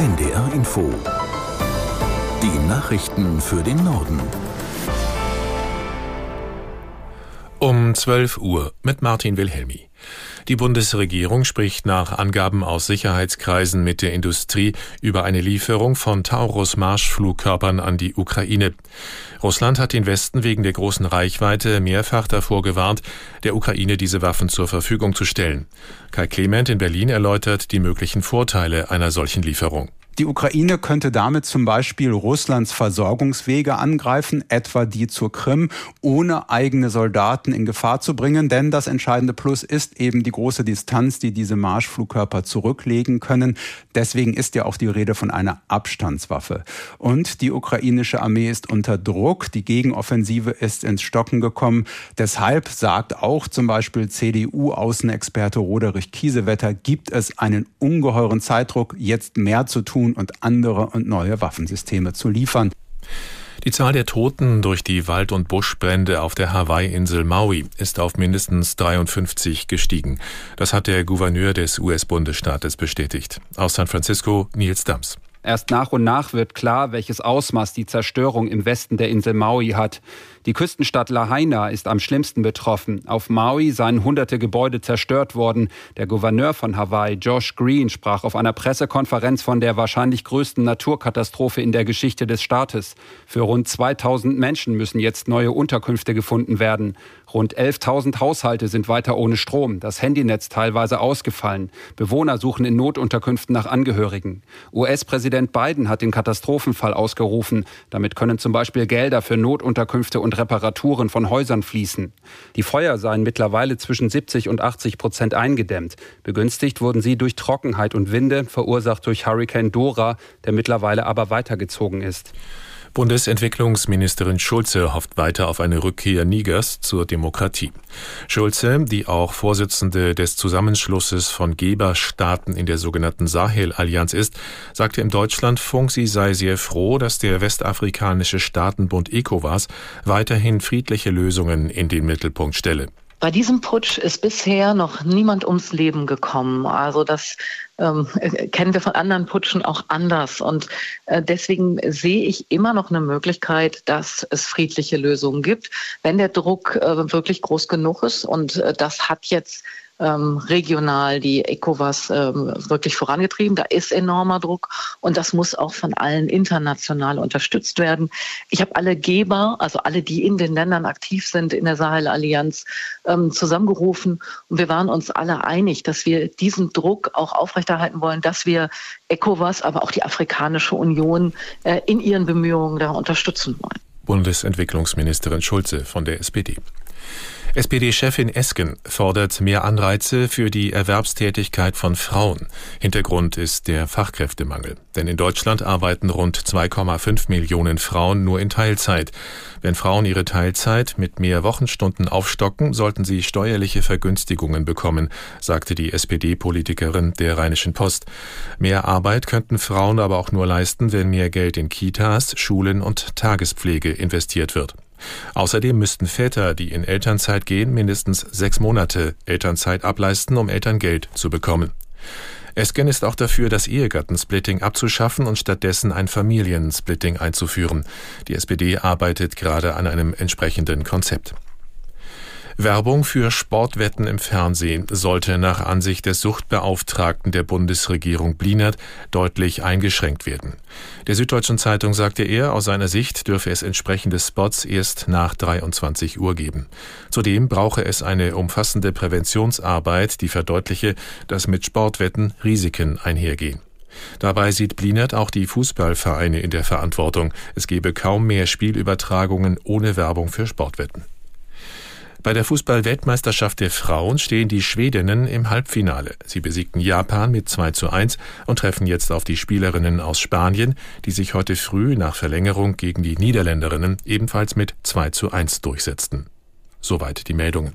NDR Info. Die Nachrichten für den Norden. Um 12 Uhr mit Martin Wilhelmi. Die Bundesregierung spricht nach Angaben aus Sicherheitskreisen mit der Industrie über eine Lieferung von Taurus-Marschflugkörpern an die Ukraine. Russland hat den Westen wegen der großen Reichweite mehrfach davor gewarnt, der Ukraine diese Waffen zur Verfügung zu stellen. Kai Clement in Berlin erläutert die möglichen Vorteile einer solchen Lieferung. Die Ukraine könnte damit zum Beispiel Russlands Versorgungswege angreifen, etwa die zur Krim, ohne eigene Soldaten in Gefahr zu bringen. Denn das entscheidende Plus ist eben die große Distanz, die diese Marschflugkörper zurücklegen können. Deswegen ist ja auch die Rede von einer Abstandswaffe. Und die ukrainische Armee ist unter Druck. Die Gegenoffensive ist ins Stocken gekommen. Deshalb sagt auch zum Beispiel CDU-Außenexperte Roderich Kiesewetter, gibt es einen ungeheuren Zeitdruck, jetzt mehr zu tun tun und andere und neue Waffensysteme zu liefern. Die Zahl der Toten durch die Wald- und Buschbrände auf der Hawaii-Insel Maui ist auf mindestens 53 gestiegen. Das hat der Gouverneur des US-Bundesstaates bestätigt. Aus San Francisco Nils Dams. Erst nach und nach wird klar, welches Ausmaß die Zerstörung im Westen der Insel Maui hat. Die Küstenstadt Lahaina ist am schlimmsten betroffen. Auf Maui seien hunderte Gebäude zerstört worden. Der Gouverneur von Hawaii, Josh Green, sprach auf einer Pressekonferenz von der wahrscheinlich größten Naturkatastrophe in der Geschichte des Staates. Für rund 2000 Menschen müssen jetzt neue Unterkünfte gefunden werden. Rund 11.000 Haushalte sind weiter ohne Strom. Das Handynetz teilweise ausgefallen. Bewohner suchen in Notunterkünften nach Angehörigen. US-Präsident Biden hat den Katastrophenfall ausgerufen. Damit können zum Beispiel Gelder für Notunterkünfte und Reparaturen von Häusern fließen. Die Feuer seien mittlerweile zwischen 70 und 80 Prozent eingedämmt. Begünstigt wurden sie durch Trockenheit und Winde, verursacht durch Hurricane Dora, der mittlerweile aber weitergezogen ist. Bundesentwicklungsministerin Schulze hofft weiter auf eine Rückkehr Nigers zur Demokratie. Schulze, die auch Vorsitzende des Zusammenschlusses von Geberstaaten in der sogenannten Sahel-Allianz ist, sagte im Deutschlandfunk, sie sei sehr froh, dass der westafrikanische Staatenbund ECOWAS weiterhin friedliche Lösungen in den Mittelpunkt stelle. Bei diesem Putsch ist bisher noch niemand ums Leben gekommen. Also das ähm, kennen wir von anderen Putschen auch anders. Und äh, deswegen sehe ich immer noch eine Möglichkeit, dass es friedliche Lösungen gibt, wenn der Druck äh, wirklich groß genug ist. Und äh, das hat jetzt ähm, regional die ECOWAS ähm, wirklich vorangetrieben. Da ist enormer Druck und das muss auch von allen international unterstützt werden. Ich habe alle Geber, also alle, die in den Ländern aktiv sind in der Sahel-Allianz, ähm, zusammengerufen und wir waren uns alle einig, dass wir diesen Druck auch aufrechterhalten wollen, dass wir ECOWAS, aber auch die Afrikanische Union äh, in ihren Bemühungen da unterstützen wollen. Bundesentwicklungsministerin Schulze von der SPD. SPD-Chefin Esken fordert mehr Anreize für die Erwerbstätigkeit von Frauen. Hintergrund ist der Fachkräftemangel. Denn in Deutschland arbeiten rund 2,5 Millionen Frauen nur in Teilzeit. Wenn Frauen ihre Teilzeit mit mehr Wochenstunden aufstocken, sollten sie steuerliche Vergünstigungen bekommen, sagte die SPD-Politikerin der Rheinischen Post. Mehr Arbeit könnten Frauen aber auch nur leisten, wenn mehr Geld in Kitas, Schulen und Tagespflege investiert wird. Außerdem müssten Väter, die in Elternzeit gehen, mindestens sechs Monate Elternzeit ableisten, um Elterngeld zu bekommen. Esken ist auch dafür, das Ehegattensplitting abzuschaffen und stattdessen ein Familiensplitting einzuführen. Die SPD arbeitet gerade an einem entsprechenden Konzept. Werbung für Sportwetten im Fernsehen sollte nach Ansicht des Suchtbeauftragten der Bundesregierung Blinert deutlich eingeschränkt werden. Der Süddeutschen Zeitung sagte er, aus seiner Sicht dürfe es entsprechende Spots erst nach 23 Uhr geben. Zudem brauche es eine umfassende Präventionsarbeit, die verdeutliche, dass mit Sportwetten Risiken einhergehen. Dabei sieht Blinert auch die Fußballvereine in der Verantwortung. Es gebe kaum mehr Spielübertragungen ohne Werbung für Sportwetten. Bei der Fußball-Weltmeisterschaft der Frauen stehen die Schwedinnen im Halbfinale. Sie besiegten Japan mit 2 zu 1 und treffen jetzt auf die Spielerinnen aus Spanien, die sich heute früh nach Verlängerung gegen die Niederländerinnen ebenfalls mit 2 zu 1 durchsetzten. Soweit die Meldungen.